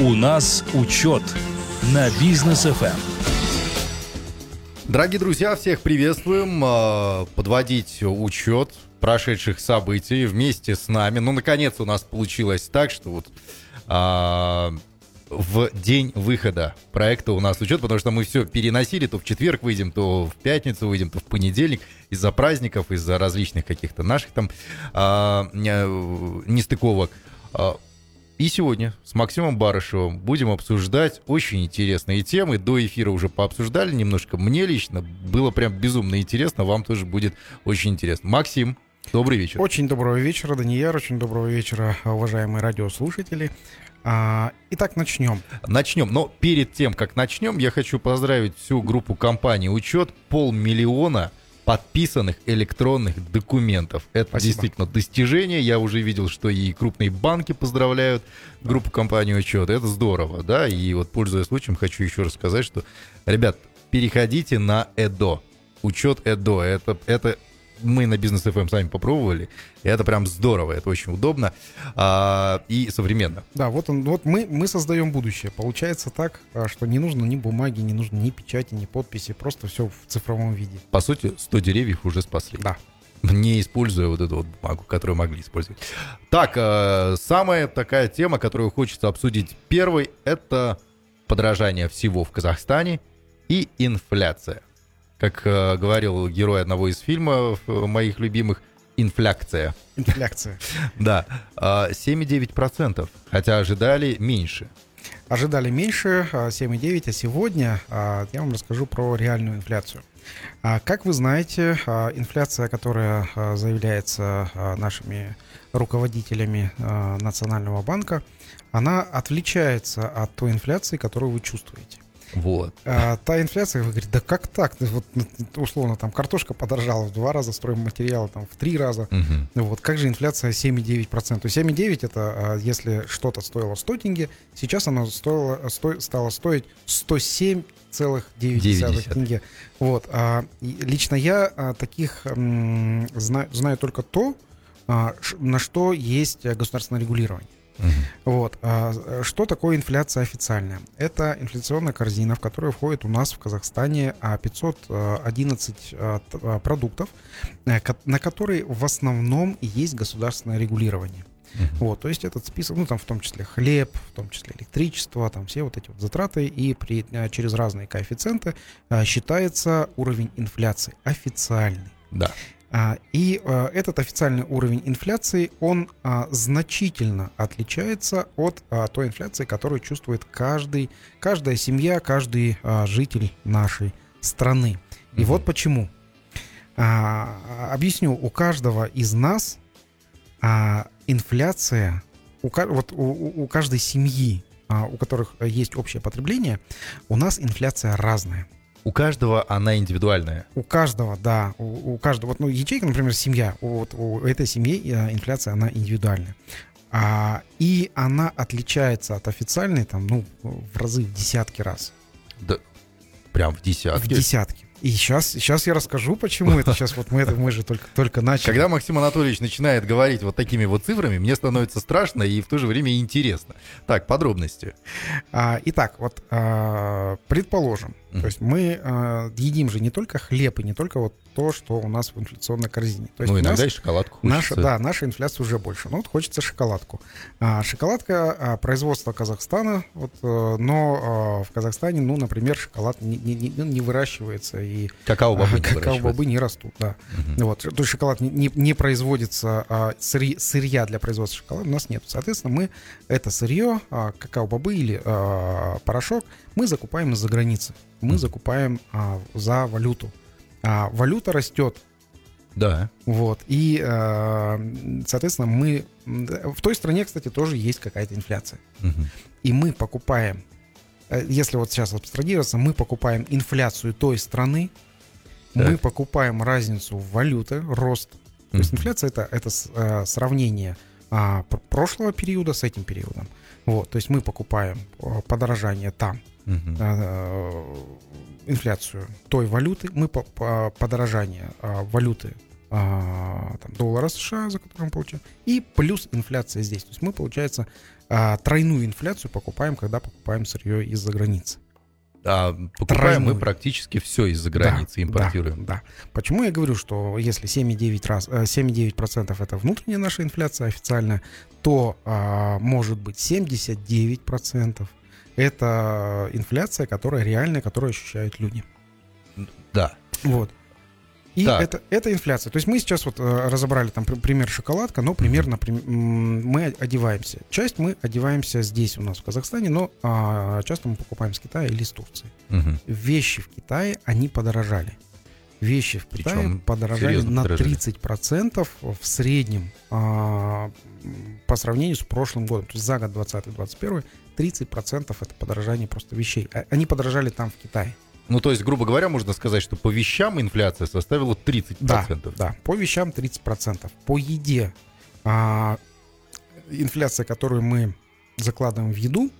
У нас учет на бизнес FM. Дорогие друзья, всех приветствуем. А, подводить учет прошедших событий вместе с нами. Ну, наконец у нас получилось так, что вот а, в день выхода проекта у нас учет, потому что мы все переносили, то в четверг выйдем, то в пятницу выйдем, то в понедельник из-за праздников, из-за различных каких-то наших там а, нестыковок. А, и сегодня с Максимом Барышевым будем обсуждать очень интересные темы. До эфира уже пообсуждали немножко. Мне лично было прям безумно интересно, вам тоже будет очень интересно. Максим, добрый вечер. Очень доброго вечера, Данияр. Очень доброго вечера, уважаемые радиослушатели. А, итак, начнем. Начнем. Но перед тем, как начнем, я хочу поздравить всю группу компании «Учет». Полмиллиона подписанных электронных документов. Это Спасибо. действительно достижение. Я уже видел, что и крупные банки поздравляют группу компании «Учет». Это здорово, да? И вот, пользуясь случаем, хочу еще раз сказать, что, ребят, переходите на ЭДО. Учет ЭДО. Это, это мы на бизнес FM сами попробовали, и это прям здорово, это очень удобно а, и современно. Да, вот он, вот мы, мы создаем будущее. Получается так, а, что не нужно ни бумаги, не нужно ни печати, ни подписи, просто все в цифровом виде. По сути, 100 деревьев уже спасли. Да не используя вот эту вот бумагу, которую могли использовать. Так, э, самая такая тема, которую хочется обсудить первой, это подражание всего в Казахстане и инфляция как э, говорил герой одного из фильмов э, моих любимых, инфляция. Инфляция. Да, 7,9%, а, хотя ожидали меньше. Ожидали меньше, 7,9, а, а сегодня а, я вам расскажу про реальную инфляцию. Как вы знаете, инфляция, которая заявляется нашими руководителями Национального банка, она отличается от той инфляции, которую вы чувствуете. Вот. А, та инфляция, вы говорите, да как так? Вот, ну, условно, там картошка подорожала в два раза, стройматериалы там в три раза. Угу. Вот как же инфляция 7,9%? 7,9% это а, если что-то стоило 100 тенге, сейчас оно стоило, сто, стало стоить 107 целых 9 тенге. Вот. А, лично я а, таких м, знаю, знаю только то, а, ш, на что есть государственное регулирование. Угу. Вот. А что такое инфляция официальная? Это инфляционная корзина, в которую входит у нас в Казахстане 511 а, продуктов, э, на которые в основном есть государственное регулирование. Uh-huh. Вот, то есть этот список, ну там в том числе хлеб, в том числе электричество, там все вот эти вот затраты и при, э, через разные коэффициенты считается уровень инфляции официальный. Да. А, и а, этот официальный уровень инфляции, он а, значительно отличается от той инфляции, которую чувствует каждый, каждая семья, каждый житель нашей страны. И угу. вот почему. Объясню, у каждого из нас инфляция, у, вот у, у каждой семьи, у которых есть общее потребление, у нас инфляция разная. У каждого она индивидуальная. У каждого, да. У, у каждого. Вот, ну, ячейка, например, семья. Вот у этой семьи э, инфляция, она индивидуальная. А, и она отличается от официальной, там, ну, в разы, в десятки раз. Да, прям в десятки? В десятки. И сейчас, сейчас я расскажу, почему это сейчас вот мы это мы же только только начали. Когда Максим Анатольевич начинает говорить вот такими вот цифрами, мне становится страшно и в то же время интересно. Так, подробности. А, итак, вот а, предположим, mm-hmm. то есть мы а, едим же не только хлеб и не только вот то, что у нас в инфляционной корзине. То есть ну, иногда и шоколадку хочется. Наша, да, наша инфляция уже больше. Ну, вот хочется шоколадку. А, шоколадка а, производства Казахстана, вот, а, но а, в Казахстане, ну, например, шоколад не, не, не, не выращивается. И, какао-бобы а, не Какао-бобы не растут, да. Угу. Вот, то есть шоколад не, не, не производится, а, сырья, сырья для производства шоколада у нас нет. Соответственно, мы это сырье, а, какао-бобы или а, порошок, мы закупаем из-за границы. Мы закупаем а, за валюту а валюта растет. Да. Вот. И, э, соответственно, мы... В той стране, кстати, тоже есть какая-то инфляция. Угу. И мы покупаем, э, если вот сейчас абстрагироваться, мы покупаем инфляцию той страны, так. мы покупаем разницу в валюты, рост. То есть инфляция это, это э, сравнение а, прошлого периода с этим периодом. Вот, то есть мы покупаем подорожание там, угу. инфляцию той валюты, мы по, по, подорожание валюты а, там, доллара США, за который мы получаем, и плюс инфляция здесь. То есть мы, получается, тройную инфляцию покупаем, когда покупаем сырье из-за границы. А покупаем мы практически все из-за границы, да, импортируем. Да, да. Почему я говорю, что если 7,9 раз, 7,9% это внутренняя наша инфляция официальная, то а, может быть 79% это инфляция, которая реальная, которую ощущают люди. Да. Вот. И это, это инфляция. То есть мы сейчас вот э, разобрали там пример шоколадка, но примерно мы одеваемся. Часть мы одеваемся здесь у нас в Казахстане, но а, часто мы покупаем с Китая или с Турции. Угу. Вещи в Китае, они подорожали. Вещи в Китае Причем подорожали на подорожали. 30% в среднем а, по сравнению с прошлым годом. То есть за год 2020-2021 30% это подорожание просто вещей. А, они подорожали там в Китае. Ну, то есть, грубо говоря, можно сказать, что по вещам инфляция составила 30%. Да, да по вещам 30%. По еде а, инфляция, которую мы закладываем в еду,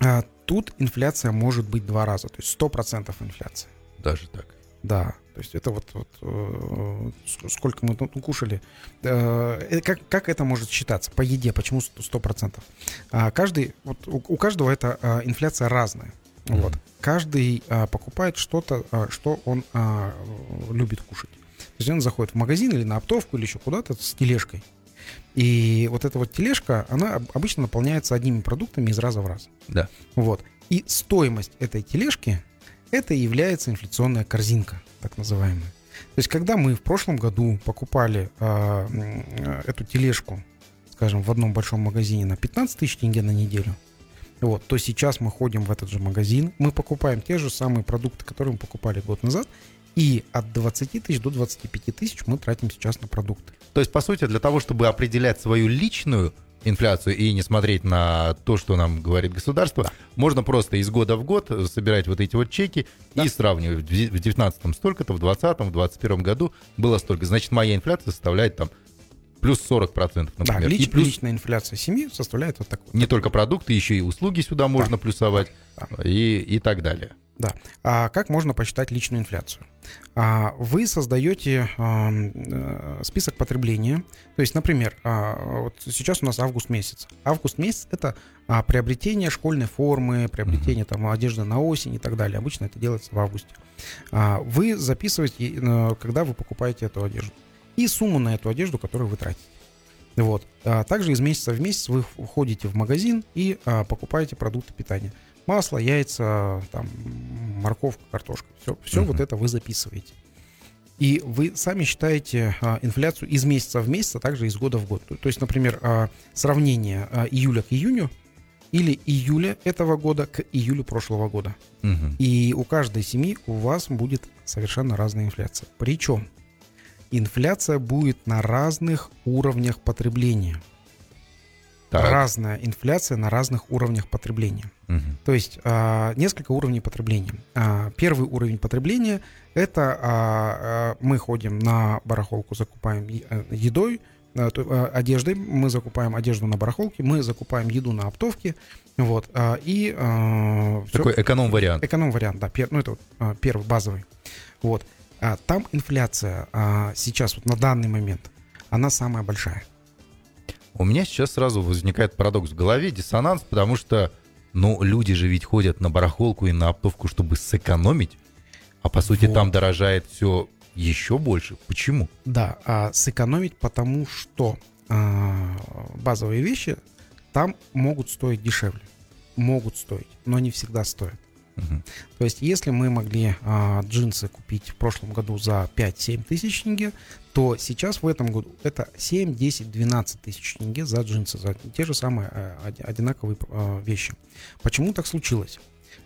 а, тут инфляция может быть два раза, то есть 100% инфляция. Даже так? Да, то есть это вот, вот э, сколько мы ну, кушали. Э, э, как, как это может считаться по еде? Почему 100%? А, каждый, вот у, у каждого эта инфляция разная. Mm-hmm. Вот. Каждый а, покупает что-то, а, что он а, любит кушать. То есть он заходит в магазин или на оптовку или еще куда-то с тележкой. И вот эта вот тележка, она обычно наполняется одними продуктами из раза в раз. Да. Вот. И стоимость этой тележки, это является инфляционная корзинка, так называемая. То есть, когда мы в прошлом году покупали э, эту тележку, скажем, в одном большом магазине на 15 тысяч тенге на неделю, вот, то сейчас мы ходим в этот же магазин, мы покупаем те же самые продукты, которые мы покупали год назад, и от 20 тысяч до 25 тысяч мы тратим сейчас на продукты. То есть, по сути, для того, чтобы определять свою личную инфляцию и не смотреть на то, что нам говорит государство, да. можно просто из года в год собирать вот эти вот чеки да. и сравнивать. В 19 столько-то, в 20 в 21 году было столько. Значит, моя инфляция составляет там плюс 40%, например. Да, лич, и плюс... личная инфляция семьи составляет вот такой. Не только продукты, еще и услуги сюда можно да. плюсовать да. И, и так далее. Да. А как можно посчитать личную инфляцию? А, вы создаете а, э, список потребления. То есть, например, а, вот сейчас у нас август месяц. Август месяц это а, приобретение школьной формы, приобретение там одежды на осень и так далее. Обычно это делается в августе. А, вы записываете, э, когда вы покупаете эту одежду и сумму на эту одежду, которую вы тратите. Вот. А также из месяца в месяц вы входите в магазин и а, покупаете продукты питания. Масло, яйца, там, морковка, картошка. Все, все uh-huh. вот это вы записываете. И вы сами считаете а, инфляцию из месяца в месяц, а также из года в год. То, то есть, например, а, сравнение а, июля к июню или июля этого года к июлю прошлого года. Uh-huh. И у каждой семьи у вас будет совершенно разная инфляция. Причем инфляция будет на разных уровнях потребления. Так. Разная инфляция на разных уровнях потребления. Угу. То есть а, несколько уровней потребления. А, первый уровень потребления это а, мы ходим на барахолку, закупаем э, едой, одеждой, мы закупаем одежду на барахолке, мы закупаем еду на оптовке, вот, и... Такой эконом-вариант. Эконом-вариант, да, пер, ну это вот, первый, базовый. Вот. Там инфляция сейчас, вот на данный момент, она самая большая. У меня сейчас сразу возникает парадокс в голове, диссонанс, потому что, ну, люди же ведь ходят на барахолку и на оптовку, чтобы сэкономить, а по сути вот. там дорожает все еще больше. Почему? Да, а сэкономить потому что а, базовые вещи там могут стоить дешевле. Могут стоить, но не всегда стоят. Угу. То есть, если мы могли а, джинсы купить в прошлом году за 5-7 тысяч тенге, то сейчас в этом году это 7, 10, 12 тысяч тенге за джинсы, за те же самые а, одинаковые а, вещи. Почему так случилось?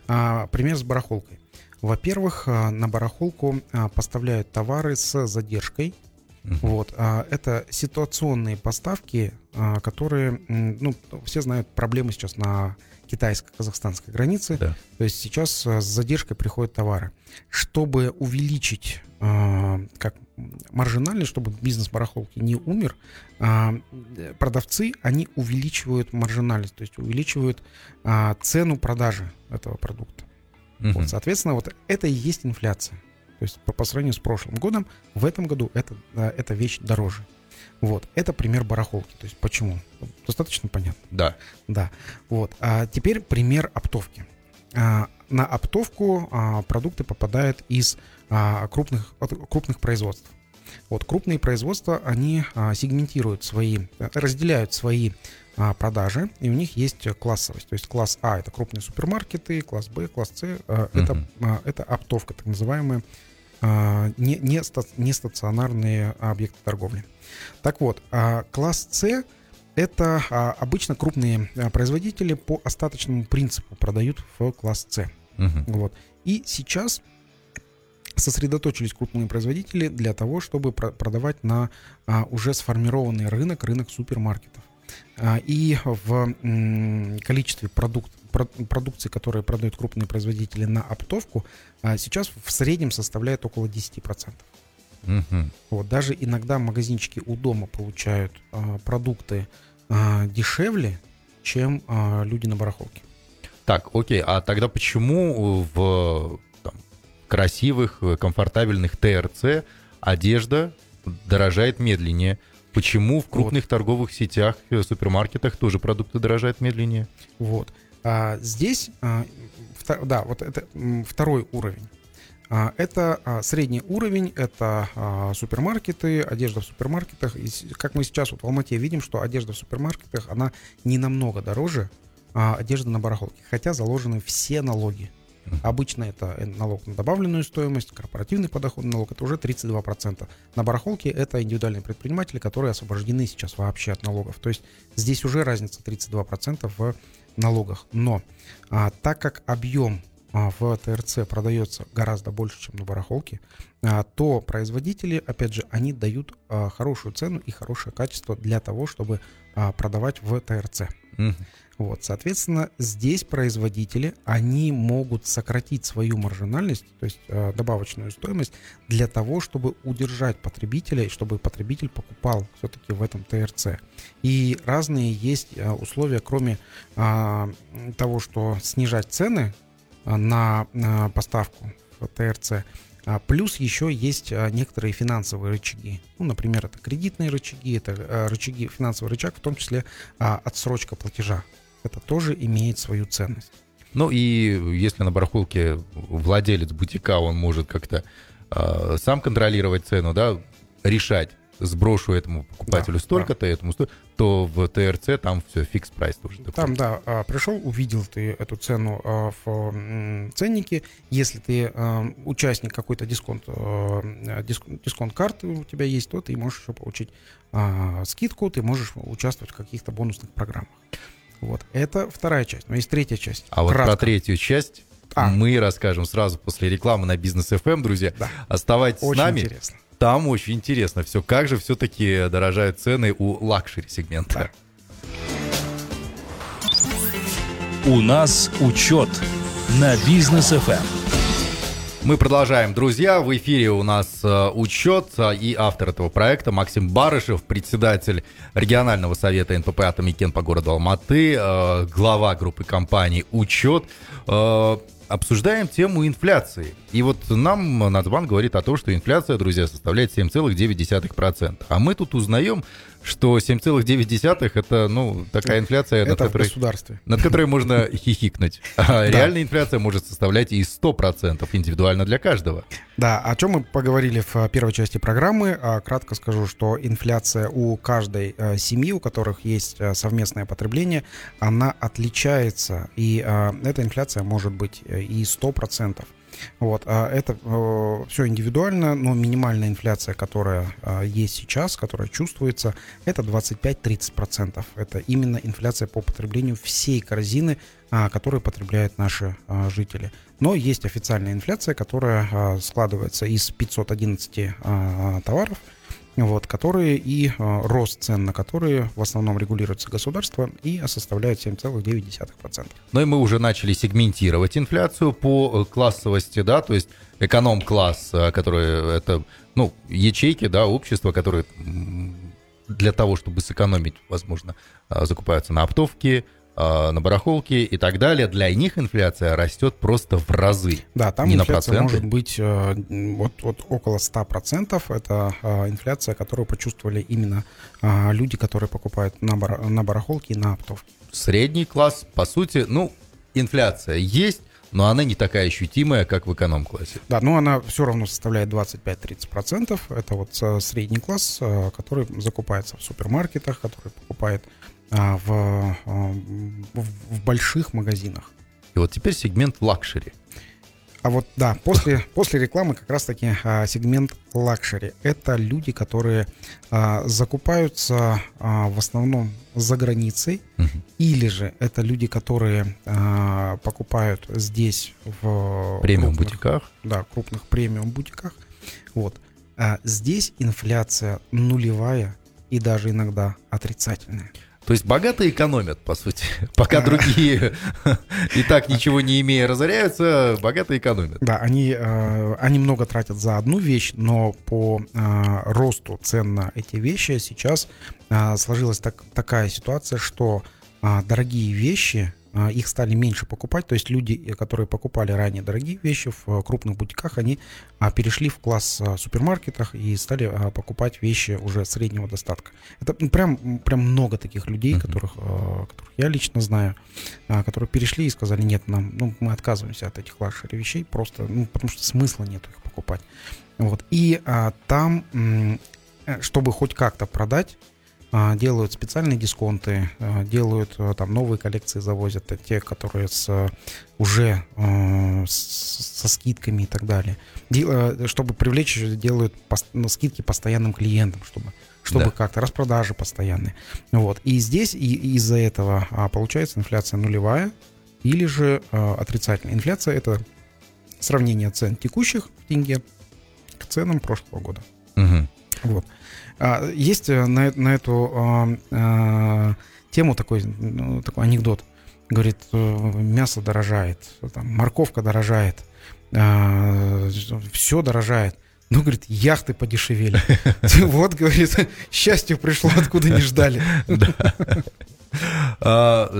А, пример с барахолкой. Во-первых, а, на барахолку поставляют товары с задержкой. Uh-huh. Вот, а, это ситуационные поставки, а, которые, ну, все знают проблемы сейчас на китайско-казахстанской границы. Да. То есть сейчас э, с задержкой приходят товары. Чтобы увеличить э, как маржинальность, чтобы бизнес барахолки не умер, э, продавцы, они увеличивают маржинальность, то есть увеличивают цену продажи этого продукта. Угу. Вот, соответственно, вот это и есть инфляция. То То есть по, по сравнению с прошлым годом, в этом году это, эта вещь дороже. Вот, это пример барахолки. То есть почему? Достаточно понятно. Да. Да. Вот. А теперь пример оптовки. А, на оптовку а, продукты попадают из а, крупных, крупных производств. Вот крупные производства, они а, сегментируют свои, разделяют свои а, продажи, и у них есть классовость. То есть класс А это крупные супермаркеты, класс Б, класс С а, это, а, это оптовка, так называемая, не, не, ста, не стационарные объекты торговли. Так вот, а, класс С это а, обычно крупные а, производители по остаточному принципу продают в класс С. Угу. Вот. И сейчас сосредоточились крупные производители для того, чтобы продавать на а, уже сформированный рынок, рынок супермаркетов. А, и в м, количестве продукт, про, продукции, которые продают крупные производители на оптовку, а, сейчас в среднем составляет около 10%. Угу. Вот, даже иногда магазинчики у дома получают а, продукты а, дешевле, чем а, люди на барахолке. Так, окей, а тогда почему в там, красивых, комфортабельных ТРЦ одежда дорожает медленнее? Почему в крупных вот. торговых сетях, э, супермаркетах тоже продукты дорожают медленнее? Вот. А, здесь, а, втор, да, вот это второй уровень. А, это а, средний уровень, это а, супермаркеты, одежда в супермаркетах. И как мы сейчас вот в Алмате видим, что одежда в супермаркетах, она не намного дороже одежды на барахолке, хотя заложены все налоги. Обычно это налог на добавленную стоимость, корпоративный подоходный налог, это уже 32%. На барахолке это индивидуальные предприниматели, которые освобождены сейчас вообще от налогов. То есть здесь уже разница 32% в налогах. Но а, так как объем а, в ТРЦ продается гораздо больше, чем на барахолке, а, то производители, опять же, они дают а, хорошую цену и хорошее качество для того, чтобы а, продавать в ТРЦ. Mm-hmm. Вот, соответственно, здесь производители, они могут сократить свою маржинальность, то есть э, добавочную стоимость, для того, чтобы удержать потребителя, и чтобы потребитель покупал все-таки в этом ТРЦ. И разные есть э, условия, кроме э, того, что снижать цены э, на э, поставку в ТРЦ, а плюс еще есть а, некоторые финансовые рычаги. Ну, например, это кредитные рычаги, это а, рычаги, финансовый рычаг, в том числе отсрочка платежа это тоже имеет свою ценность. Ну и если на барахолке владелец бутика, он может как-то э, сам контролировать цену, да, решать, сброшу этому покупателю да, столько-то, да. этому столько, то в ТРЦ там все фикс прайс тоже. Такой. Там, да, а, пришел, увидел ты эту цену а, в ценнике. Если ты участник какой-то дисконт, дисконт карты у тебя есть, то ты можешь еще получить скидку, ты можешь участвовать в каких-то бонусных программах. Вот. Это вторая часть. Но есть третья часть. А Кратко. вот про третью часть а. мы расскажем сразу после рекламы на Бизнес FM, друзья. Да. Оставайтесь очень с нами. Интересно. Там очень интересно все. Как же все-таки дорожают цены у лакшери сегмента. Да. У нас учет на Бизнес FM. Мы продолжаем, друзья. В эфире у нас э, учет и автор этого проекта Максим Барышев, председатель регионального совета НПП «Атамекен» по городу Алматы, э, глава группы компаний «Учет». Э, обсуждаем тему инфляции. И вот нам Нацбанк говорит о том, что инфляция, друзья, составляет 7,9%. А мы тут узнаем, что 7,9 это, ну, такая инфляция, это над, которой, государстве. над которой можно хихикнуть. А реальная инфляция может составлять и 100% индивидуально для каждого. Да, о чем мы поговорили в первой части программы. А, кратко скажу, что инфляция у каждой э, семьи, у которых есть э, совместное потребление, она отличается. И э, эта инфляция может быть и 100%. Вот, а это э, все индивидуально, но минимальная инфляция, которая э, есть сейчас, которая чувствуется, это 25-30%. Это именно инфляция по потреблению всей корзины, э, которую потребляют наши э, жители. Но есть официальная инфляция, которая э, складывается из 511 э, товаров, вот, которые и э, рост цен на которые в основном регулируется государство и составляют 7,9%. Ну и мы уже начали сегментировать инфляцию по э, классовости, да, то есть эконом-класс, э, который это, ну, ячейки, да, общества, которые для того, чтобы сэкономить, возможно, закупаются на оптовке, на барахолке и так далее, для них инфляция растет просто в разы. Да, там Не на инфляция проценты. может быть э, вот, вот около 100%. Это э, инфляция, которую почувствовали именно э, люди, которые покупают на, бара- на барахолке и на оптовке. Средний класс, по сути, ну, инфляция есть, но она не такая ощутимая, как в эконом-классе. Да, но она все равно составляет 25-30%. Это вот э, средний класс, э, который закупается в супермаркетах, который покупает а, в, э, в, в больших магазинах. И вот теперь сегмент лакшери. А вот да, после, после рекламы как раз-таки а, сегмент лакшери. Это люди, которые а, закупаются а, в основном за границей, Мгм. или же это люди, которые а, покупают здесь в Премиум крупных- бутиках. да, крупных премиум бутиках. Вот. А здесь инфляция нулевая и даже иногда отрицательная. То есть богатые экономят, по сути. Пока другие и так ничего не имея разоряются, богатые экономят. Да, они, э, они много тратят за одну вещь, но по э, росту цен на эти вещи сейчас э, сложилась так, такая ситуация, что дорогие вещи, их стали меньше покупать. То есть люди, э, которые покупали ранее дорогие вещи в э, крупных бутиках, они а, перешли в класс а, супермаркетах и стали а, покупать вещи уже среднего достатка. Это м, прям, прям много таких людей, которых, а, которых я лично знаю, а, которые перешли и сказали, нет, нам, ну, мы отказываемся от этих лакшери вещей, просто, ну, потому что смысла нет их покупать. Вот. И а, там, э, чтобы хоть как-то продать, а, делают специальные дисконты, а, делают а, там новые коллекции завозят, а те, которые с а, уже э, с- со скидками и так далее. Дел- э, чтобы привлечь, делают пос- ну, скидки постоянным клиентам, чтобы чтобы Да. как-то распродажи постоянные. Вот. И здесь и, из-за этого а, получается инфляция нулевая или же а, отрицательная. Инфляция это сравнение цен текущих в тенге к ценам прошлого года. Мгм. Вот. А, Есть э, на, э- на эту а, а, тему такой, ну, такой анекдот. Говорит, э, мясо дорожает, там, морковка дорожает, все дорожает. Ну, говорит, яхты подешевели. Вот, говорит, счастье пришло, откуда не ждали. А,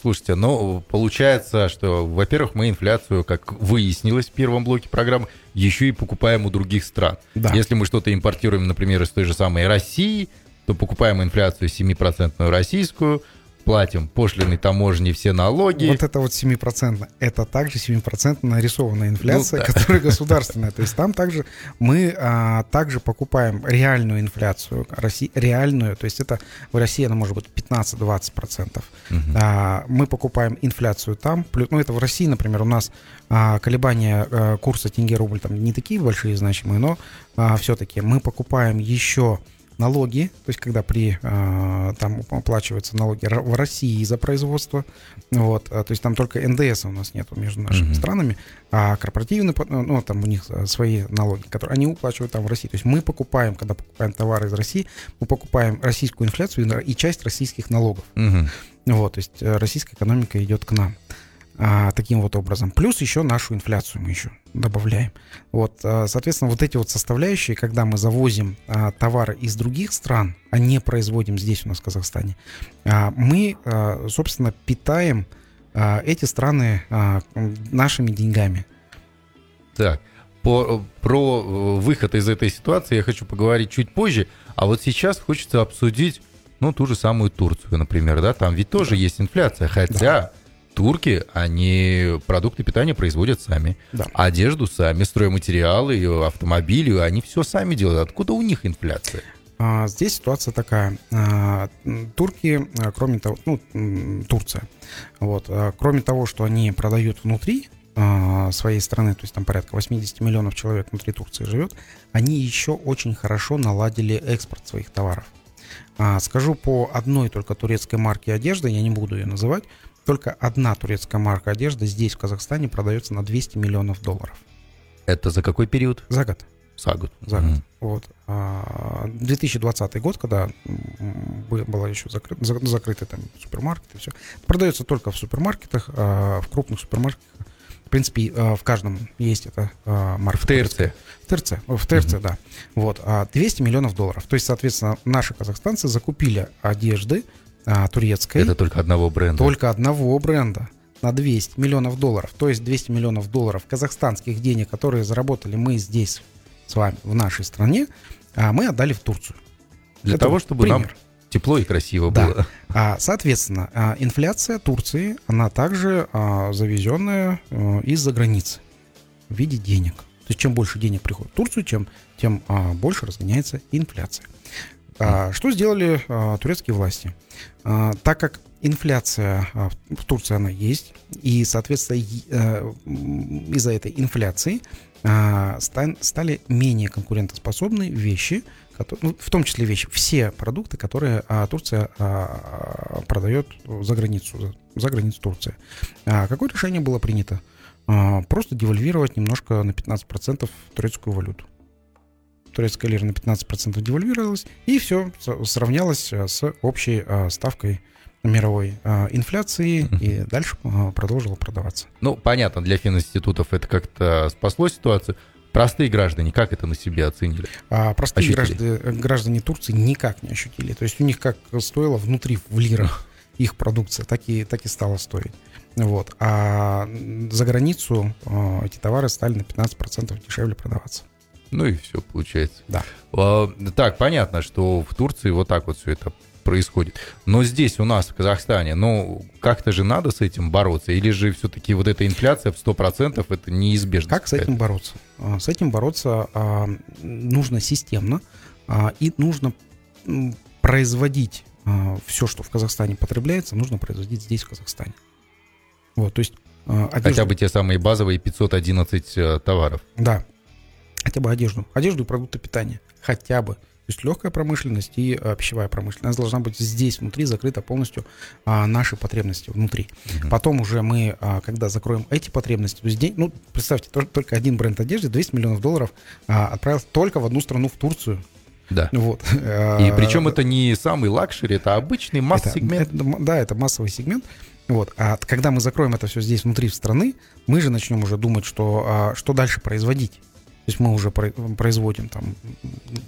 Слушайте, ну, получается, что, во-первых, мы инфляцию, как выяснилось в первом блоке программы, еще и покупаем у других стран. Да. Если мы что-то импортируем, например, из той же самой России, то покупаем инфляцию 7% российскую, платим пошлины, таможни, все налоги. Вот это вот 7%. Это также 7% нарисованная инфляция, Ну, да. которая государственная. То есть там также мы а, также покупаем реальную инфляцию, Росси- реальную, то есть это в России она может быть 15-20%. Мгм. А, мы покупаем инфляцию там, плюс, ну это в России, например, у нас а, колебания а, курса тенге-рубль там не такие большие значимые, но все-таки мы покупаем еще налоги, то есть когда при а, там оплачиваются налоги в России за производство, вот, а, то есть там только НДС у нас нету между нашими Мгм. странами, а корпоративные, по- ну там у них а, свои налоги, которые они уплачивают там в России. То есть мы покупаем, когда покупаем товары из России, мы покупаем российскую инфляцию и часть российских налогов. Мгм. Вот, то есть э, российская экономика идет к нам а, таким вот образом. Плюс еще нашу инфляцию мы еще добавляем. Вот, а, соответственно, вот эти вот составляющие, когда мы завозим а, товары из других стран, а не производим здесь у нас в Казахстане, а, мы, а, собственно, питаем а, эти страны а, нашими деньгами. Так, по- про э, выход из этой ситуации я хочу поговорить чуть позже, а вот сейчас хочется обсудить, ну, ту же самую Турцию, например, да, там ведь тоже есть инфляция, хотя турки, они продукты питания производят сами, Да. одежду сами, стройматериалы, автомобили, они все сами делают. Откуда у них инфляция? А, Здесь ситуация такая. А, Турки, а, кроме того, ну, Турция, вот, кроме того, что они продают внутри своей страны, то есть там порядка 80 миллионов человек внутри Турции живет, они еще очень хорошо наладили экспорт своих товаров. Скажу по одной только турецкой марке одежды, я не буду ее называть, только одна турецкая марка одежды здесь, в Казахстане, продается на 200 миллионов долларов Это за какой период? за год. За год. За год. Мгм. Вот. А, 2020 год, когда была еще закрыт, за- закрыты там супермаркеты, все. Продается только в супермаркетах, а, в крупных супермаркетах. В принципе, а, в каждом есть эта а, марка. В ТРЦ. В ТРЦ, в ТРЦ, да. Вот, а 200 миллионов долларов. То есть, соответственно, наши казахстанцы закупили одежды а, турецкой. Это только одного бренда. Только одного бренда на 200 миллионов долларов. То есть 200 миллионов долларов казахстанских денег, которые заработали мы здесь с вами в нашей стране, а мы отдали в Турцию. Для Это того, чтобы пример. нам тепло и красиво да. было. А, соответственно, а, инфляция Турции, она также а, завезенная из-за границы в виде денег. То есть чем больше денег приходит в Турцию, чем, тем больше разгоняется инфляция. Что сделали турецкие власти? Так как инфляция в Турции она есть, и, соответственно, э, из-за этой инфляции стали менее конкурентоспособны вещи, ну, в том числе вещи, все продукты, которые а, Турция а, продает за границу, за, границу Турции. А какое решение было принято? А, просто девальвировать немножко на 15% турецкую валюту. Турецкая лира на 15% девальвировалась, и все сравнялось а, с общей а, ставкой мировой а, инфляции и дальше а, продолжила продаваться. Ну, понятно, для фининститутов это как-то спасло ситуацию. Простые граждане как это на себе оценили? А, простые граждане, граждане Турции никак не ощутили. То есть у них как стоило внутри в лирах их продукция, так и, так и стала стоить. Вот. А за границу э, эти товары стали на 15% дешевле продаваться. Ну и все получается. Да. А, так, понятно, что в Турции вот так вот все это происходит. Но здесь у нас, в Казахстане, ну, как-то же надо с этим бороться? Или же все-таки вот эта инфляция в 100% это неизбежно? Как с этим бороться? А, с этим бороться а, нужно системно, и нужно производить все, что в Казахстане потребляется, нужно производить здесь, в Казахстане. Вот, то есть... А, одежду... Хотя бы те самые базовые 511 э, товаров. Да, хотя бы одежду. Одежду и продукты питания. Хотя бы. То есть легкая промышленность и а, пищевая промышленность должна быть здесь, внутри, закрыта полностью а, наши потребности внутри. Угу. Потом уже мы, а, когда закроем эти потребности, то есть день, ну, представьте, только, только один бренд одежды 200 миллионов долларов а, отправил только в одну страну, в Турцию. Да. Вот. И причем это не самый лакшери, это обычный масс-сегмент. Да, это массовый сегмент. Вот. А когда мы закроем это все здесь внутри страны, мы же начнем уже думать, что, а, что дальше производить. То есть мы уже производим там,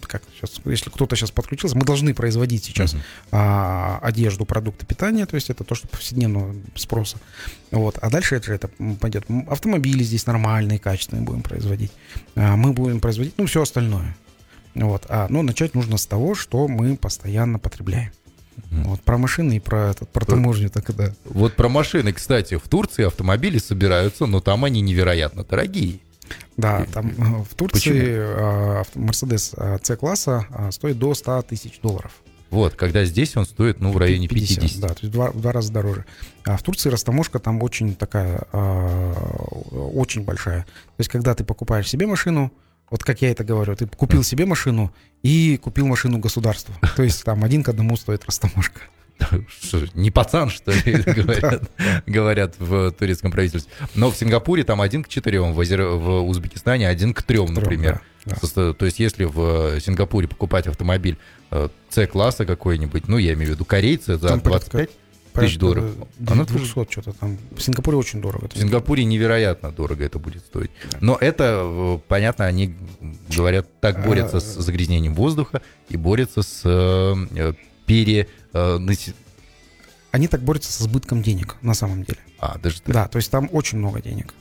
как сейчас, если кто-то сейчас подключился, мы должны производить сейчас uh-huh. а, одежду, продукты питания, то есть это то, что повседневного спроса. Вот. А дальше это, это пойдет. Автомобили здесь нормальные, качественные будем производить. А, мы будем производить, ну, все остальное. Вот. А, но начать нужно с того, что мы постоянно потребляем. Вот про машины и про, этот, про таможню так и да. Вот про машины, кстати, в Турции автомобили собираются, но там они невероятно дорогие. Да, там э, в Турции Мерседес C-класса а, стоит до 100 тысяч долларов. Вот, когда здесь он стоит, ну, в районе 50. 50. Да, то есть два, в два раза дороже. А в Турции растаможка там очень такая, э, очень большая. То есть, когда ты покупаешь себе машину, вот как я это говорю, ты купил себе машину и купил машину государству. То есть там один к одному стоит растаможка. Не пацан, что ли, говорят, говорят в турецком правительстве. Но в Сингапуре там один к четырем, в, Азер... в Узбекистане один к трем, например. Да, да. То есть если в Сингапуре покупать автомобиль С-класса э, какой-нибудь, ну, я имею в виду корейцы за 25 тысяч долларов. Оно 200 что-то там. В Сингапуре очень дорого. В Сингапуре невероятно дорого это будет стоить. Но это, э, понятно, они говорят, так борются с загрязнением воздуха и борются с э, пере... Э, Они так борются с избытком денег, на самом деле. А, даже так? Да, то есть там очень много денег.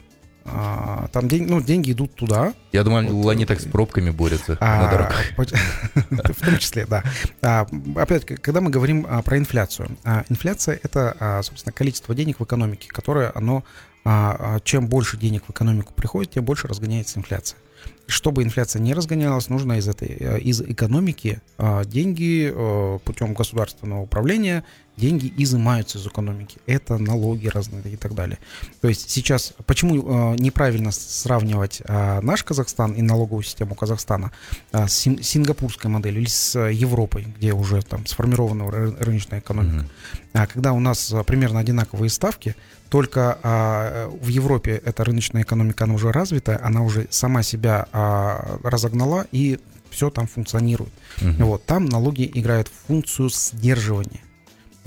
А, там день, ну, деньги идут туда. Я думаю, вот, они так с пробками борются а, на дорогах. В том числе, да. А, опять, когда мы говорим а, про инфляцию. А, инфляция — это, а, собственно, количество денег в экономике, которое оно... А, чем больше денег в экономику приходит, тем больше разгоняется инфляция. Чтобы инфляция не разгонялась, нужно из этой э, из экономики а, деньги э, путем государственного управления деньги изымаются из экономики. Это налоги разные и так далее. То есть сейчас, почему э, неправильно сравнивать наш Казахстан и налоговую систему Казахстана с сингапурской моделью или с Европой, где уже там сформирована рыночная экономика. Mm-hmm. Когда у нас примерно одинаковые ставки, только а, в Европе эта рыночная экономика, она уже развитая, она уже сама себя а, разогнала, и все там функционирует. Угу. Вот, там налоги играют функцию сдерживания.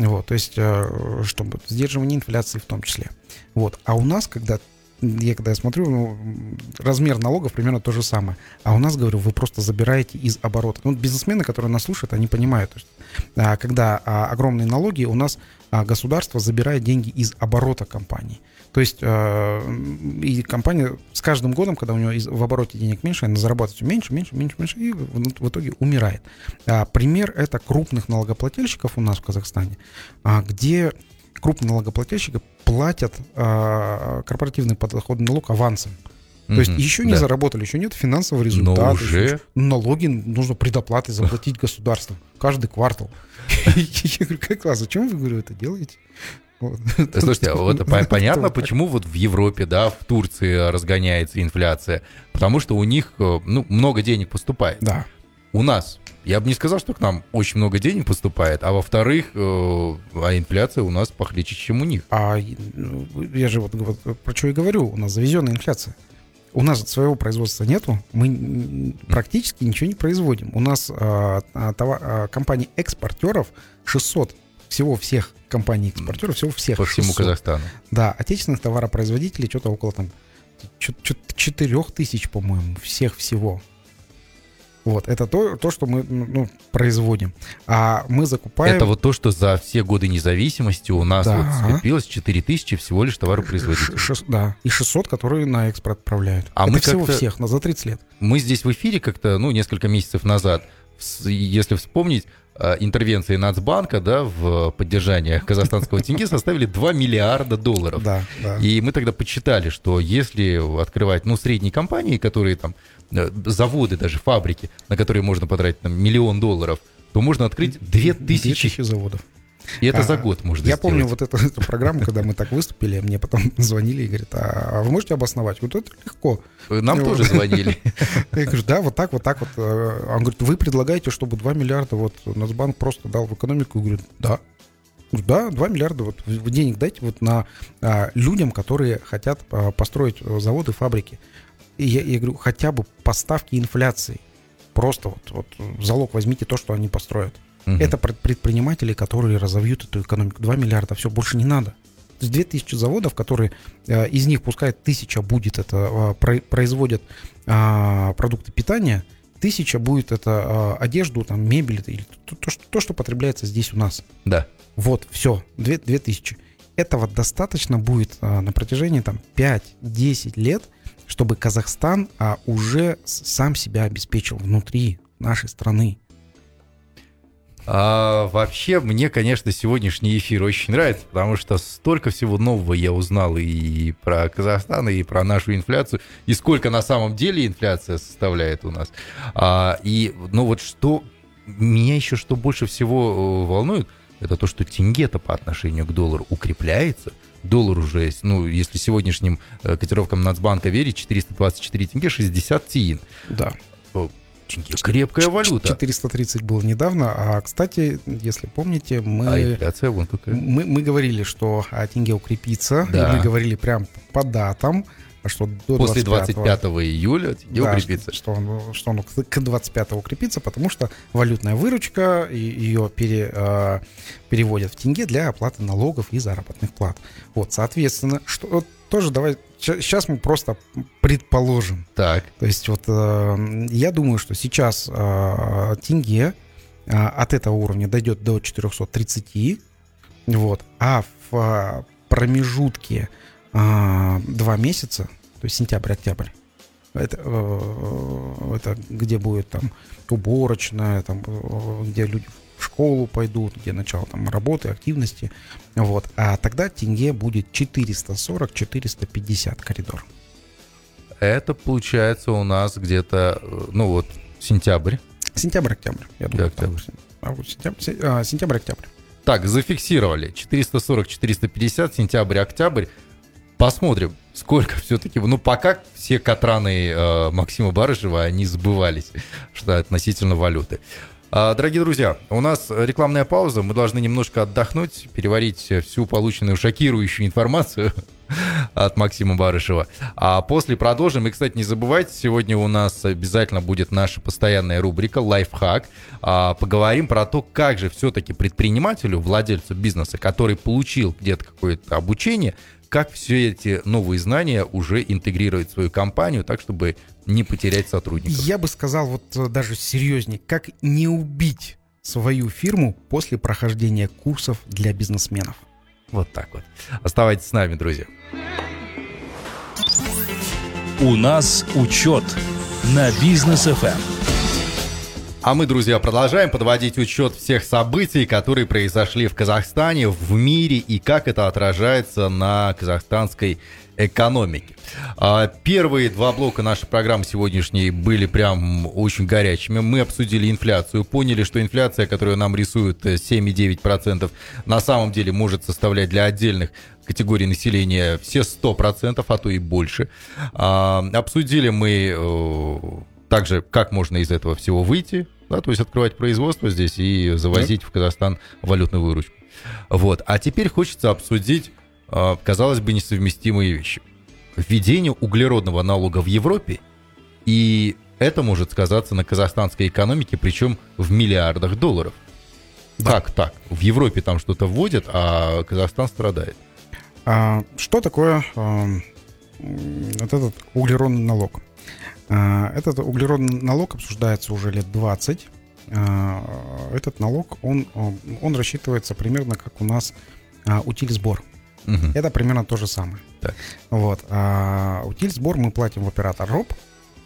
Вот, то есть, а, чтобы сдерживание инфляции в том числе. Вот. А у нас, когда я когда я смотрю, ну, размер налогов примерно то же самое. А у нас, говорю, вы просто забираете из оборота. Ну, бизнесмены, которые нас слушают, они понимают, то есть, а, когда а, огромные налоги, у нас а, государство забирает деньги из оборота компании. То есть э, и компания с каждым годом, когда у нее в обороте денег меньше, она зарабатывает меньше, меньше, меньше, меньше, и в, в итоге умирает. А, пример это крупных налогоплательщиков у нас в Казахстане, а, где крупные налогоплательщики платят а, корпоративный подоходный налог авансом. То есть еще не да. заработали, еще нет финансового результата. Но уже... Еще, налоги нужно предоплаты заплатить государству каждый квартал. Я говорю, как класс, зачем вы, говорю, это делаете? Слушайте, а вот понятно, почему вот в Европе, да, в Турции разгоняется инфляция. Потому что у них э, ну, много денег поступает. Да. У нас я бы не сказал, что к нам очень много денег поступает, а во-вторых, э, а инфляция у нас похлеще, чем у них. А ну, я же вот, вот про что и говорю, у нас завезенная инфляция. У нас своего производства нету, мы практически ничего не производим. У нас а, товар, а, компаний экспортеров 600 всего всех компаний-экспортеров, всего всех. По всему 600. Казахстану. Да, отечественных товаропроизводителей что-то около там 4 тысяч, по-моему, всех всего. Вот, это то, то, что мы ну, производим. А мы закупаем... Это вот то, что за все годы независимости у нас да. вот скопилось 4 тысячи всего лишь товаропроизводителей. Ш, да, и 600, которые на экспорт отправляют. А это мы всего всех, на за 30 лет. Мы здесь в эфире как-то, ну, несколько месяцев назад, если вспомнить, э, интервенции Нацбанка да, в поддержание казахстанского тенге составили 2 миллиарда долларов. Да, да. И мы тогда подсчитали, что если открывать ну, средние компании, которые там Э, заводы, даже фабрики, на которые можно потратить там, миллион долларов, то можно открыть 2000, 2000 заводов. И это а, за год можно Я сделать. помню вот эту, эту программу, когда мы так выступили, мне потом звонили и говорят, а, а вы можете обосновать? Вот это легко. Нам и тоже звонили. Я говорю, да, вот так, вот так вот. А он говорит, вы предлагаете, чтобы 2 миллиарда вот Нацбанк просто дал в экономику? Я говорю, да. Да, 2 миллиарда вот денег дайте вот на а, людям, которые хотят а, построить заводы, фабрики я, я говорю, хотя бы поставки инфляции. Просто вот, вот залог возьмите то, что они построят. Угу. Это предприниматели, которые разовьют эту экономику. 2 миллиарда, все, больше не надо. То есть 2000 заводов, которые э, из них, пускай тысяча будет это, э, производят э, продукты питания, тысяча будет это э, одежду, там, мебель, или то, то, что, то, что потребляется здесь у нас. Да. Вот, все, 2000. Этого достаточно будет э, на протяжении там 5-10 лет – чтобы Казахстан а, уже сам себя обеспечил внутри нашей страны. А, вообще, мне, конечно, сегодняшний эфир очень нравится, потому что столько всего нового я узнал и про Казахстан, и про нашу инфляцию, и сколько на самом деле инфляция составляет у нас. А, и, ну вот что меня еще что больше всего э, волнует, это то, что тенге-то по отношению к доллару укрепляется – доллар уже, ну, если сегодняшним э, котировкам Нацбанка верить, 424 тенге 60 тиин. Да. Крепкая валюта. 430 было недавно, а, кстати, если помните, мы... А инфляция вон какая. Мы, мы говорили, что а, тенге укрепится, да. и мы говорили прям по датам, а что до После 25, 25 июля тенге да, укрепится. Что, он, что он к 25 укрепится, потому что валютная выручка, ее пере, э, переводят в тенге для оплаты налогов и заработных плат. Вот, соответственно, что, тоже давай, сейчас мы просто предположим. Так. То есть вот э, я думаю, что сейчас э, тенге э, от этого уровня дойдет до 430, вот, а в промежутке два месяца, то есть сентябрь-октябрь. Это, это где будет там уборочная, там, где люди школу пойдут, где начало там работы, активности. Вот. А тогда тенге будет 440-450 коридор. Это получается у нас где-то, э, ну вот, сентябрь. Сентябрь-октябрь, я думаю. Октябрь. Август, сентябрь, сентябрь-октябрь. Так, зафиксировали. 440-450, сентябрь-октябрь. Посмотрим, сколько все-таки. Ну, пока все катраны э, Максима Барышева, они сбывались, что относительно валюты. А, дорогие друзья, у нас рекламная пауза. Мы должны немножко отдохнуть, переварить всю полученную шокирующую информацию от Максима Барышева. А после продолжим. И, кстати, не забывайте, сегодня у нас обязательно будет наша постоянная рубрика «Лайфхак». А, поговорим про то, как же все-таки предпринимателю, владельцу бизнеса, который получил где-то какое-то обучение, как все эти новые знания уже интегрировать в свою компанию, так, чтобы не потерять сотрудников? Я бы сказал вот э, даже серьезнее, как не убить свою фирму после прохождения курсов для бизнесменов. Вот так вот. Оставайтесь с нами, друзья. У нас учет на бизнес FM. А мы, друзья, продолжаем подводить учет всех событий, которые произошли в Казахстане, в мире и как это отражается на казахстанской экономике. А, первые два блока нашей программы сегодняшней были прям очень горячими. Мы обсудили инфляцию, поняли, что инфляция, которую нам рисуют 7,9%, э, на самом деле может составлять для отдельных категорий населения все 100%, а то и больше. А, обсудили мы э, также, как можно из этого всего выйти, да, то есть открывать производство здесь и завозить да. в Казахстан валютную выручку. Вот. А теперь хочется обсудить, а, казалось бы, несовместимые вещи. Введение углеродного налога в Европе, и это может сказаться на казахстанской экономике, причем в миллиардах долларов. Да. Как так? В Европе там что-то вводят, а Казахстан страдает. А, что такое а, вот этот углеродный налог? А, этот углеродный налог обсуждается уже лет 20. А, этот налог, он, он рассчитывается примерно как у нас а, утиль-сбор. Угу. Это примерно то же самое. Так. Вот. А утиль-сбор мы платим в оператор РОП,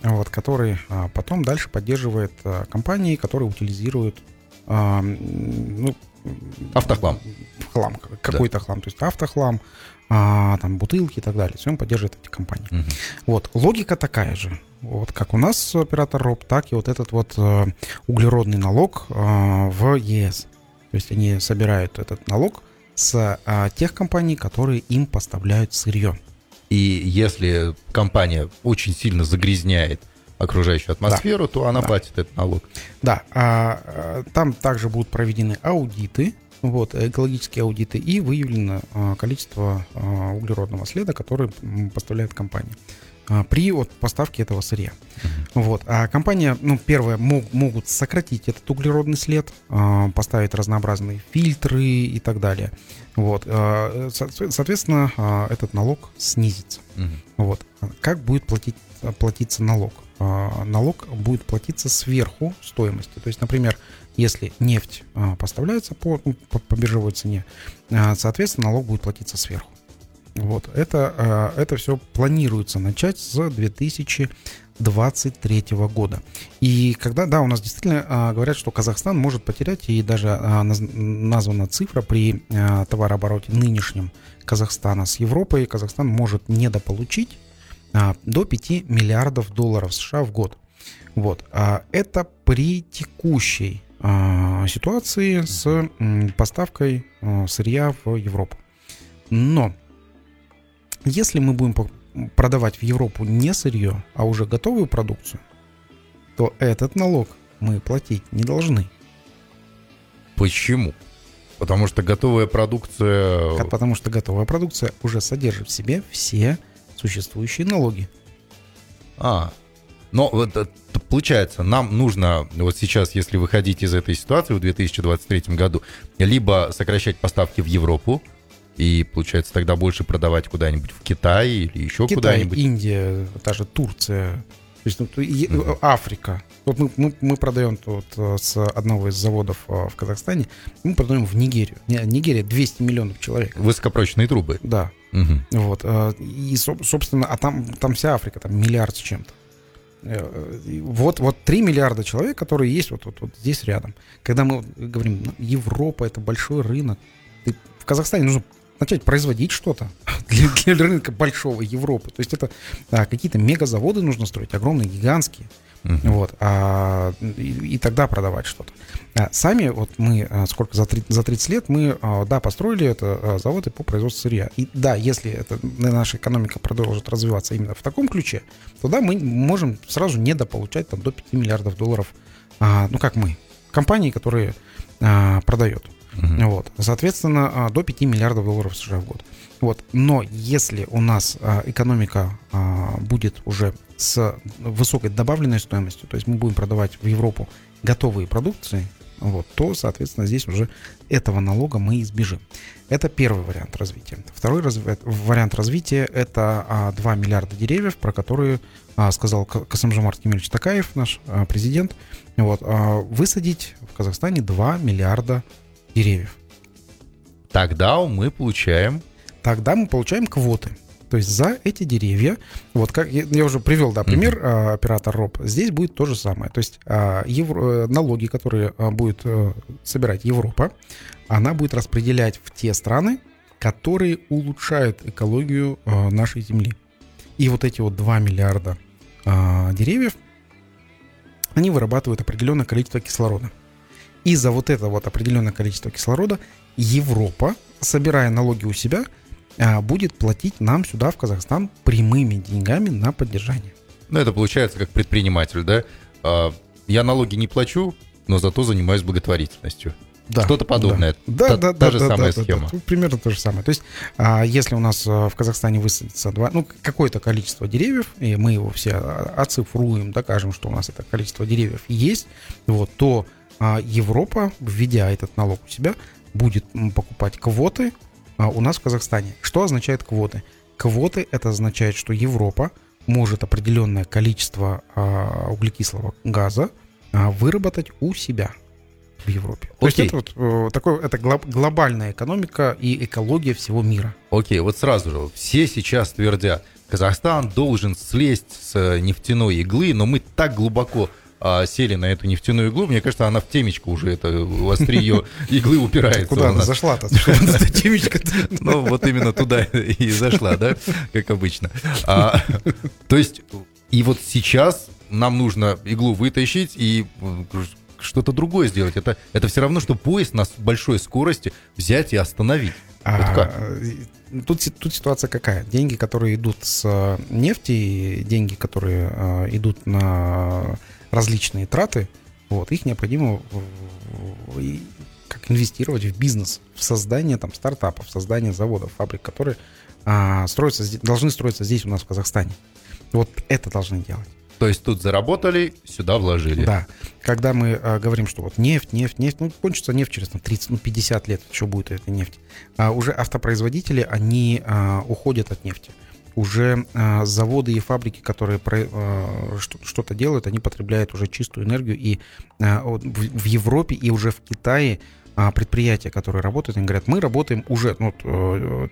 вот, который потом дальше поддерживает компании, которые утилизируют ну, автохлам. Хлам, какой-то да. хлам. То есть автохлам, а, там бутылки и так далее. Все он поддерживает эти компании. Угу. Вот. Логика такая же. Вот как у нас оператор РОП, так и вот этот вот э, углеродный налог э, в ЕС. То есть они собирают этот налог с э, тех компаний, которые им поставляют сырье. И если компания очень сильно загрязняет окружающую атмосферу, да. то она да. платит этот налог. Да, а, там также будут проведены аудиты, вот, экологические аудиты, и выявлено количество углеродного следа, который поставляет компания. А, при вот, поставке этого сырья. Вот. А компания, ну, первое, мог, могут сократить этот углеродный след, а, поставить разнообразные фильтры и так далее. Вот. А, соответственно, этот налог снизится. Uh-huh. Вот. Как будет платить, платиться налог? Налог будет платиться сверху стоимости. То есть, например, если нефть поставляется по, ну, по, по биржевой цене, соответственно, налог будет платиться сверху. Вот, это, э, это все планируется начать с 2023 года. И когда, да, у нас действительно э, говорят, что Казахстан может потерять, и даже э, названа цифра при товарообороте нынешнем Казахстана с Европой, Казахстан может недополучить до 5 миллиардов долларов США в год. Вот. Это при текущей ситуации с поставкой сырья в Европу. Но если мы будем продавать в Европу не сырье, а уже готовую продукцию, то этот налог мы платить не должны. Почему? Потому что готовая продукция... Потому что готовая продукция уже содержит в себе все существующие налоги. А, но вот э, получается, нам нужно вот сейчас, если выходить из этой ситуации в 2023 году, либо сокращать поставки в Европу, и, получается, тогда больше продавать куда-нибудь в Китай или еще Китай, куда-нибудь. Индия, та же Турция, то есть ну, mm-hmm. Африка. Вот мы, мы, мы продаем вот э, с одного из заводов э, в Казахстане, мы продаем в Нигерию. Нигерия 200 миллионов человек. Высокопрочные трубы. Да. Угу. Вот. И, собственно, а там, там вся Африка, там миллиард с чем-то. Вот, вот 3 миллиарда человек, которые есть вот, вот, вот здесь рядом. Когда мы говорим, ну, Европа это большой рынок, ты, в Казахстане нужно начать производить что-то для, для рынка большого Европы. То есть это а, какие-то мегазаводы нужно строить, огромные, гигантские. Uh-huh. Вот, а, и, и тогда продавать что-то. А, сами, вот мы, а, сколько, за, 30, за 30 лет мы, а, да, построили это а, заводы по производству сырья. И да, если это, наша экономика продолжит развиваться именно в таком ключе, то да, мы можем сразу недополучать там, до 5 миллиардов долларов, а, ну как мы, компании, которые а, продают. Угу. Вот. Соответственно, а, до 5 миллиардов долларов США в год. Вот. Но если у нас а, экономика а, будет уже с высокой добавленной стоимостью, то есть мы будем продавать в Европу готовые продукции, вот, то, соответственно, здесь уже этого налога мы избежим. Это первый вариант развития. Второй разв... вариант развития – это а, 2 миллиарда деревьев, про которые а, сказал Касымжамар Тимирович Такаев, наш а, президент. Вот, а, высадить в Казахстане 2 миллиарда деревьев. Тогда мы получаем... Тогда мы получаем квоты. То есть за эти деревья, вот как я, я уже привел, да, пример mm-hmm. оператор РОП, здесь будет то же самое. То есть а, евро, э, налоги, которые а, будет а, собирать Европа, она будет распределять в те страны, которые улучшают экологию нашей Земли. И вот эти вот 2 миллиарда деревьев, они вырабатывают определенное количество кислорода. И за вот это вот определенное количество кислорода Европа, собирая налоги у себя, а, будет платить нам сюда, в Казахстан, прямыми деньгами на поддержание. Ну, это получается как предприниматель, да? А, я налоги не плачу, но зато занимаюсь благотворительностью. Да, Что-то подобное. Да, та, да, та да, же да, самая да, схема. Да, да, примерно то же самое. То есть, а, если у нас в Казахстане высадится два, ну, какое-то количество деревьев, и мы его все оцифруем, докажем, что у нас это количество деревьев есть, вот, то Европа, введя этот налог у себя, будет покупать квоты а, у нас в Казахстане. Что означает квоты? Квоты это означает, что Европа может определенное количество а, углекислого газа а, выработать у себя в Европе. То есть это вот э, такое, это глобальная экономика и экология всего мира. Окей, вот сразу же все сейчас твердят, Казахстан должен слезть с нефтяной иглы, но мы так глубоко а, сели на эту нефтяную иглу, мне кажется, она в темечко уже, это острие иглы упирается. Куда она зашла-то? темечко Ну, вот именно туда и зашла, да, как обычно. А, то есть, и вот сейчас нам нужно иглу вытащить и что-то другое сделать. Это, это все равно, что поезд на большой скорости взять и остановить. А, вот как? Тут, тут ситуация какая? Деньги, которые идут с нефти, деньги, которые э, идут на различные траты, вот, их необходимо как инвестировать в бизнес, в создание там стартапов, в создание заводов, фабрик, которые а, строятся, должны строиться здесь у нас в Казахстане. Вот это должны делать. То есть тут заработали, сюда вложили. Да. Когда мы а, говорим, что вот нефть, нефть, нефть, ну, кончится нефть через там, 30, ну, 50 лет, что будет эта нефть. А уже автопроизводители, они а, уходят от нефти уже э, заводы и фабрики, которые э, что-то делают, они потребляют уже чистую энергию. И э, в, Европе и уже в Китае э, предприятия, которые работают, они говорят, мы работаем уже, ну,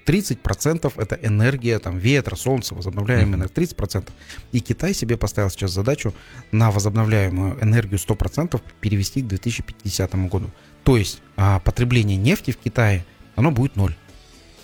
30% это энергия там, ветра, солнца, возобновляемая энергия, 30%. И Китай себе поставил сейчас задачу на возобновляемую энергию 100% перевести к 2050 году. То есть э, потребление нефти в Китае, оно будет ноль.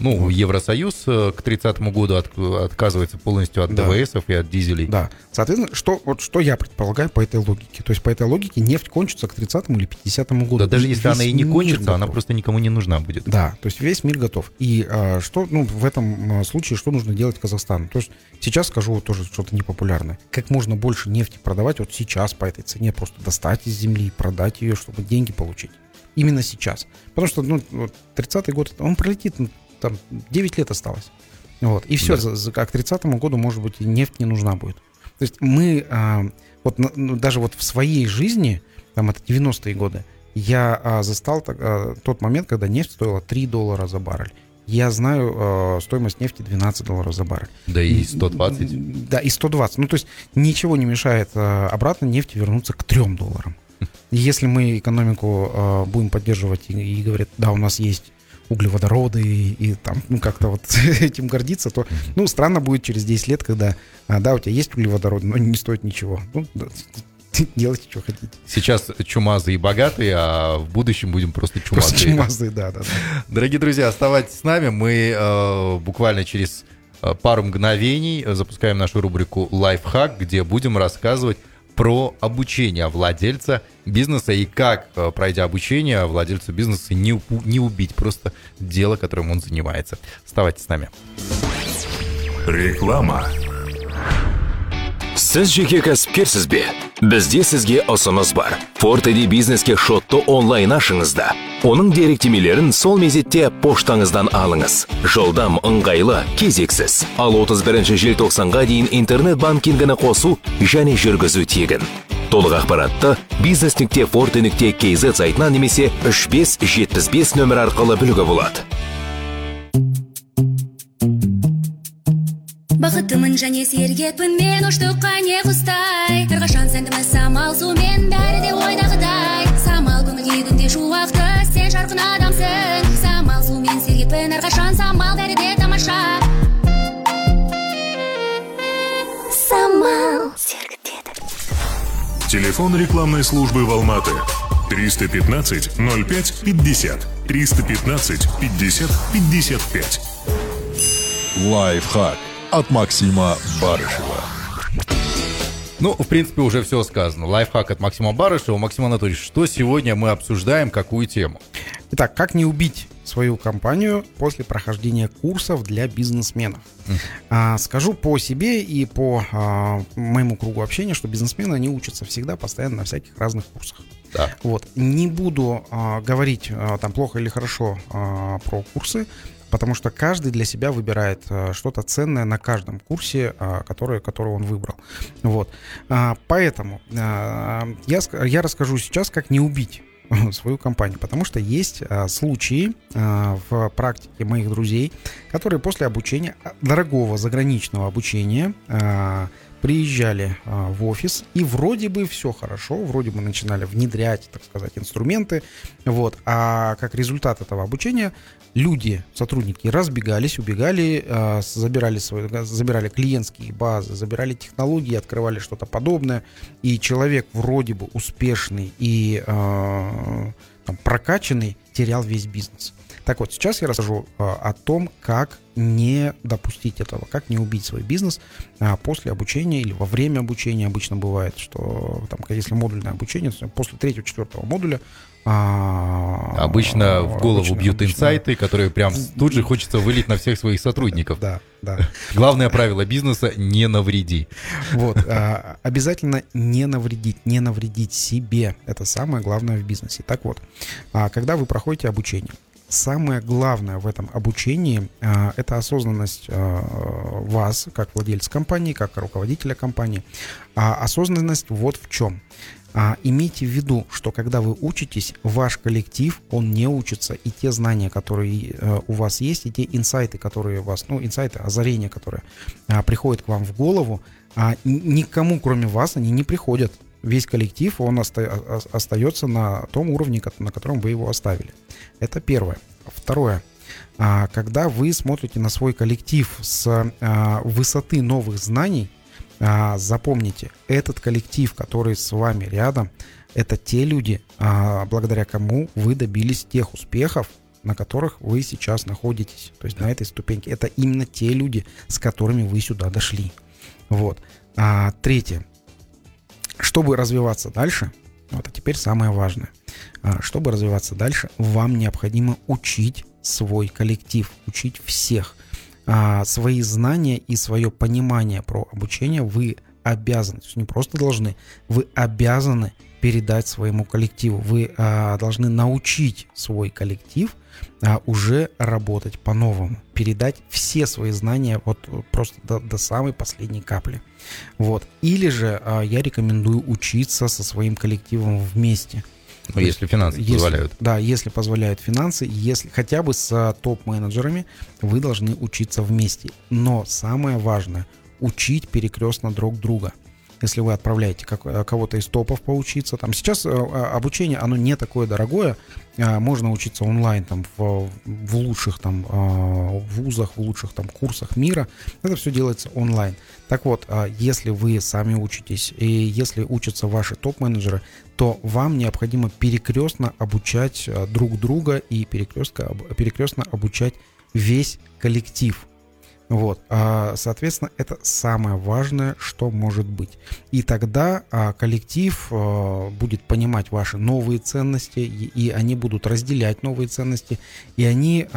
Ну, вот. Евросоюз э, к 30 году от, отказывается полностью от да. ДВСов и от дизелей. Да. Соответственно, что, вот, что я предполагаю по этой логике? То есть по этой логике нефть кончится к 30 или 50 году. Да, даже если она и не кончится, готов. она просто никому не нужна будет. Да, то есть весь мир готов. И а, что, ну, в этом а, случае, что нужно делать Казахстану? То есть сейчас скажу вот тоже что-то непопулярное. Как можно больше нефти продавать вот сейчас по этой цене, просто достать из земли, продать ее, чтобы деньги получить. Именно сейчас. Потому что, ну, 30-й год, он пролетит ну, там 9 лет осталось. Вот. И все, да. за, за, к 30 году, может быть, нефть не нужна будет. То есть мы а, вот ну, даже вот в своей жизни, там это 90-е годы, я а, застал так, а, тот момент, когда нефть стоила 3 доллара за баррель. Я знаю э, стоимость нефти 12 долларов за баррель. Да и 120. Да, и 120. Ну, то есть ничего не мешает э, обратно нефти вернуться к 3 долларам. Если мы экономику э, будем поддерживать и, и говорят, да, у нас есть углеводороды и, и там, ну, как-то вот этим гордиться, то, ну, странно будет через 10 лет, когда, а, да, у тебя есть углеводороды, но не стоит ничего. Ну, да, делайте, что хотите. Сейчас чумазы и богатые, а в будущем будем просто чумазые. Просто чумазые, да, да, да. Дорогие друзья, оставайтесь с нами. Мы э, буквально через э, пару мгновений запускаем нашу рубрику «Лайфхак», где будем рассказывать про обучение владельца бизнеса и как, э, пройдя обучение, владельцу бизнеса не, не убить просто дело, которым он занимается. Оставайтесь с нами. Реклама. Сіз жеке кәсіпкерсіз бе? Бізде сізге ұсыныс бар. Фортеди бизнеске шотты онлайн ашыңызда. Оның деректемелерін сол мезетте поштаңыздан алыңыз. Жолдам ыңғайлы, кезексіз. Ал 31 желтоқсанға дейін интернет банкингіні қосу және жүргізу тегін Толық ақпаратты бизнес нүкте форте нүкте kz сайтынан немесе үш бес жетпіс бес нөмір арқылы білуге болады бақыттымын және сергекпін мен ұштыққа не құстай әрқашан сәндіміз самал сумен бәрі де ойнағыдай самал көңіл күнде шуақты сен жарқын адамсың самал сумен сергекпін әрқашан самал бәрі де тамаша самал сергітеді Телефон рекламной службы в Алматы 315 05 50 315 50 55. Лайфхак от Максима Барышева. Ну, в принципе, уже все сказано. Лайфхак от Максима Барышева. Максим Анатольевич, что сегодня мы обсуждаем, какую тему? Итак, как не убить свою компанию после прохождения курсов для бизнесменов? А, скажу по себе и по а, моему кругу общения, что бизнесмены, они учатся всегда, постоянно на всяких разных курсах. Да. Вот. Не буду а, говорить а, там плохо или хорошо а, про курсы, потому что каждый для себя выбирает а, что-то ценное на каждом курсе, который, который он выбрал. Вот. А, поэтому а, я, я расскажу сейчас, как не убить свою компанию, потому что есть случаи в практике моих друзей, которые после обучения, дорогого заграничного обучения, приезжали в офис, и вроде бы все хорошо, вроде бы начинали внедрять, так сказать, инструменты, вот, а как результат этого обучения люди, сотрудники разбегались, убегали, а, забирали, свои, забирали клиентские базы, забирали технологии, открывали что-то подобное, и человек вроде бы успешный и а, там, прокачанный терял весь бизнес. Так вот, сейчас я расскажу а, о том, как не допустить этого, как не убить свой бизнес а, после обучения или во время обучения. Обычно бывает, что там, если модульное обучение, то после третьего-четвертого модуля а, Обычно в голову обычно- бьют обычно- инсайты, которые прям тут же хочется вылить на всех своих сотрудников. Да, да. Главное правило бизнеса – не навреди. Вот. а, Обязательно не навредить, не навредить себе. Это самое главное в бизнесе. Так вот, а, когда вы проходите обучение, самое главное в этом обучении а, это осознанность а, вас, как владельца компании, как руководителя компании. А осознанность вот в чем. А, имейте в виду, что когда вы учитесь, ваш коллектив, он не учится, и те знания, которые э, у вас есть, и те инсайты, которые у вас, ну, инсайты, озарения, которые а, приходят к вам в голову, а, никому, кроме вас, они не приходят. Весь коллектив, он оста- остается на том уровне, на котором вы его оставили. Это первое. Второе. А, Когда вы смотрите на свой коллектив с высоты новых знаний, а, запомните, этот коллектив, который с вами рядом, это те люди, а, благодаря кому вы добились тех успехов, на которых вы сейчас находитесь. То есть на этой ступеньке. Это именно те люди, с которыми вы сюда дошли. Вот. А, третье. Чтобы развиваться дальше, вот а теперь самое важное. А, Чтобы развиваться дальше, вам необходимо учить свой коллектив, учить всех. А, Свои знания и свое понимание про обучение вы обязаны, то есть не просто должны, вы обязаны передать своему коллективу. Вы а, должны научить свой коллектив а, уже работать по-новому, передать все свои знания вот э, просто до, до самой последней капли. Вот. Или же я рекомендую учиться со своим коллективом вместе. Ну, если финансы Если- позволяют. Да, если позволяют финансы, если хотя бы с топ-менеджерами вы должны учиться вместе. Но самое важное учить перекрестно друг друга. Если вы отправляете э, кого-то из топов поучиться, там сейчас э, а, обучение оно не такое дорогое, А, можно учиться онлайн там в, в лучших там а, вузах, в лучших там курсах мира. Это все делается онлайн. Так вот, если вы сами учитесь и если учатся ваши топ-менеджеры, то вам необходимо перекрестно обучать а, друг друга и перекрестно, перекрестно обучать весь коллектив. Вот, а, соответственно, это самое важное, что может быть. И тогда а, коллектив а, будет понимать ваши новые ценности, и, они будут разделять новые ценности, и они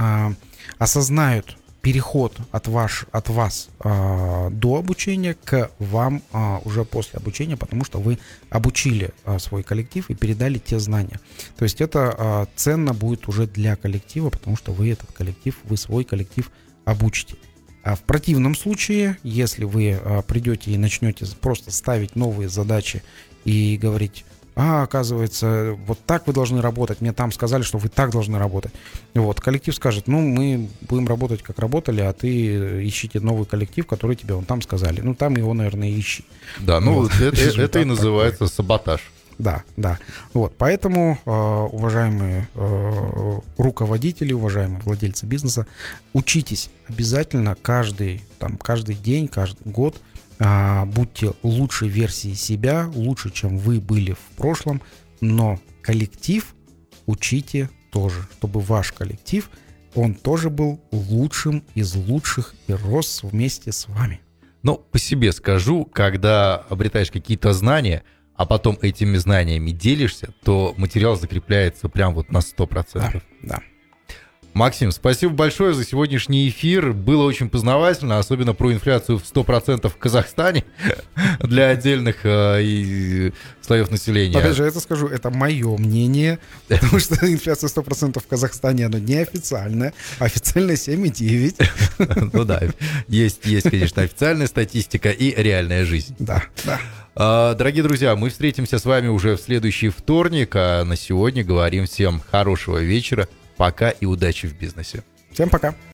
осознают переход от, ваш, от вас до обучения к вам уже после обучения, потому что вы обучили свой коллектив и передали те знания. То есть это ценно будет уже для коллектива, потому что вы этот коллектив, вы свой коллектив обучите. А в противном случае, если вы а, придете и начнете просто ставить новые задачи и говорить, а, оказывается, вот так вы должны работать, мне там сказали, что вы так должны работать. Вот, коллектив скажет, ну, мы будем работать, как работали, а ты ищите новый коллектив, который тебе вон там сказали. Ну, там его, наверное, ищи. Да, ну, Вот. это, это и называется саботаж. Да, да. Вот, поэтому, э, уважаемые э, руководители, уважаемые владельцы бизнеса, учитесь обязательно каждый, там, каждый день, каждый год, а, будьте лучшей версией себя, лучше, чем вы были в прошлом, но коллектив учите тоже, чтобы ваш коллектив, он тоже был лучшим из лучших и рос вместе с вами. Ну, по себе скажу, когда обретаешь какие-то знания, а потом этими знаниями делишься, то материал закрепляется прям вот на 100%. Да, да. Максим, спасибо большое за сегодняшний эфир. Было очень познавательно, особенно про инфляцию в 100% в Казахстане для отдельных э, и слоев населения. Опять же, это скажу, это мое мнение, потому что инфляция 100% в Казахстане, она неофициальная, официальная 7,9. Ну да, есть, есть, конечно, официальная статистика и реальная жизнь. Да, да. А, Дорогие друзья, мы встретимся с вами уже в следующий вторник, а на сегодня говорим всем хорошего вечера, пока и удачи в бизнесе. Всем пока.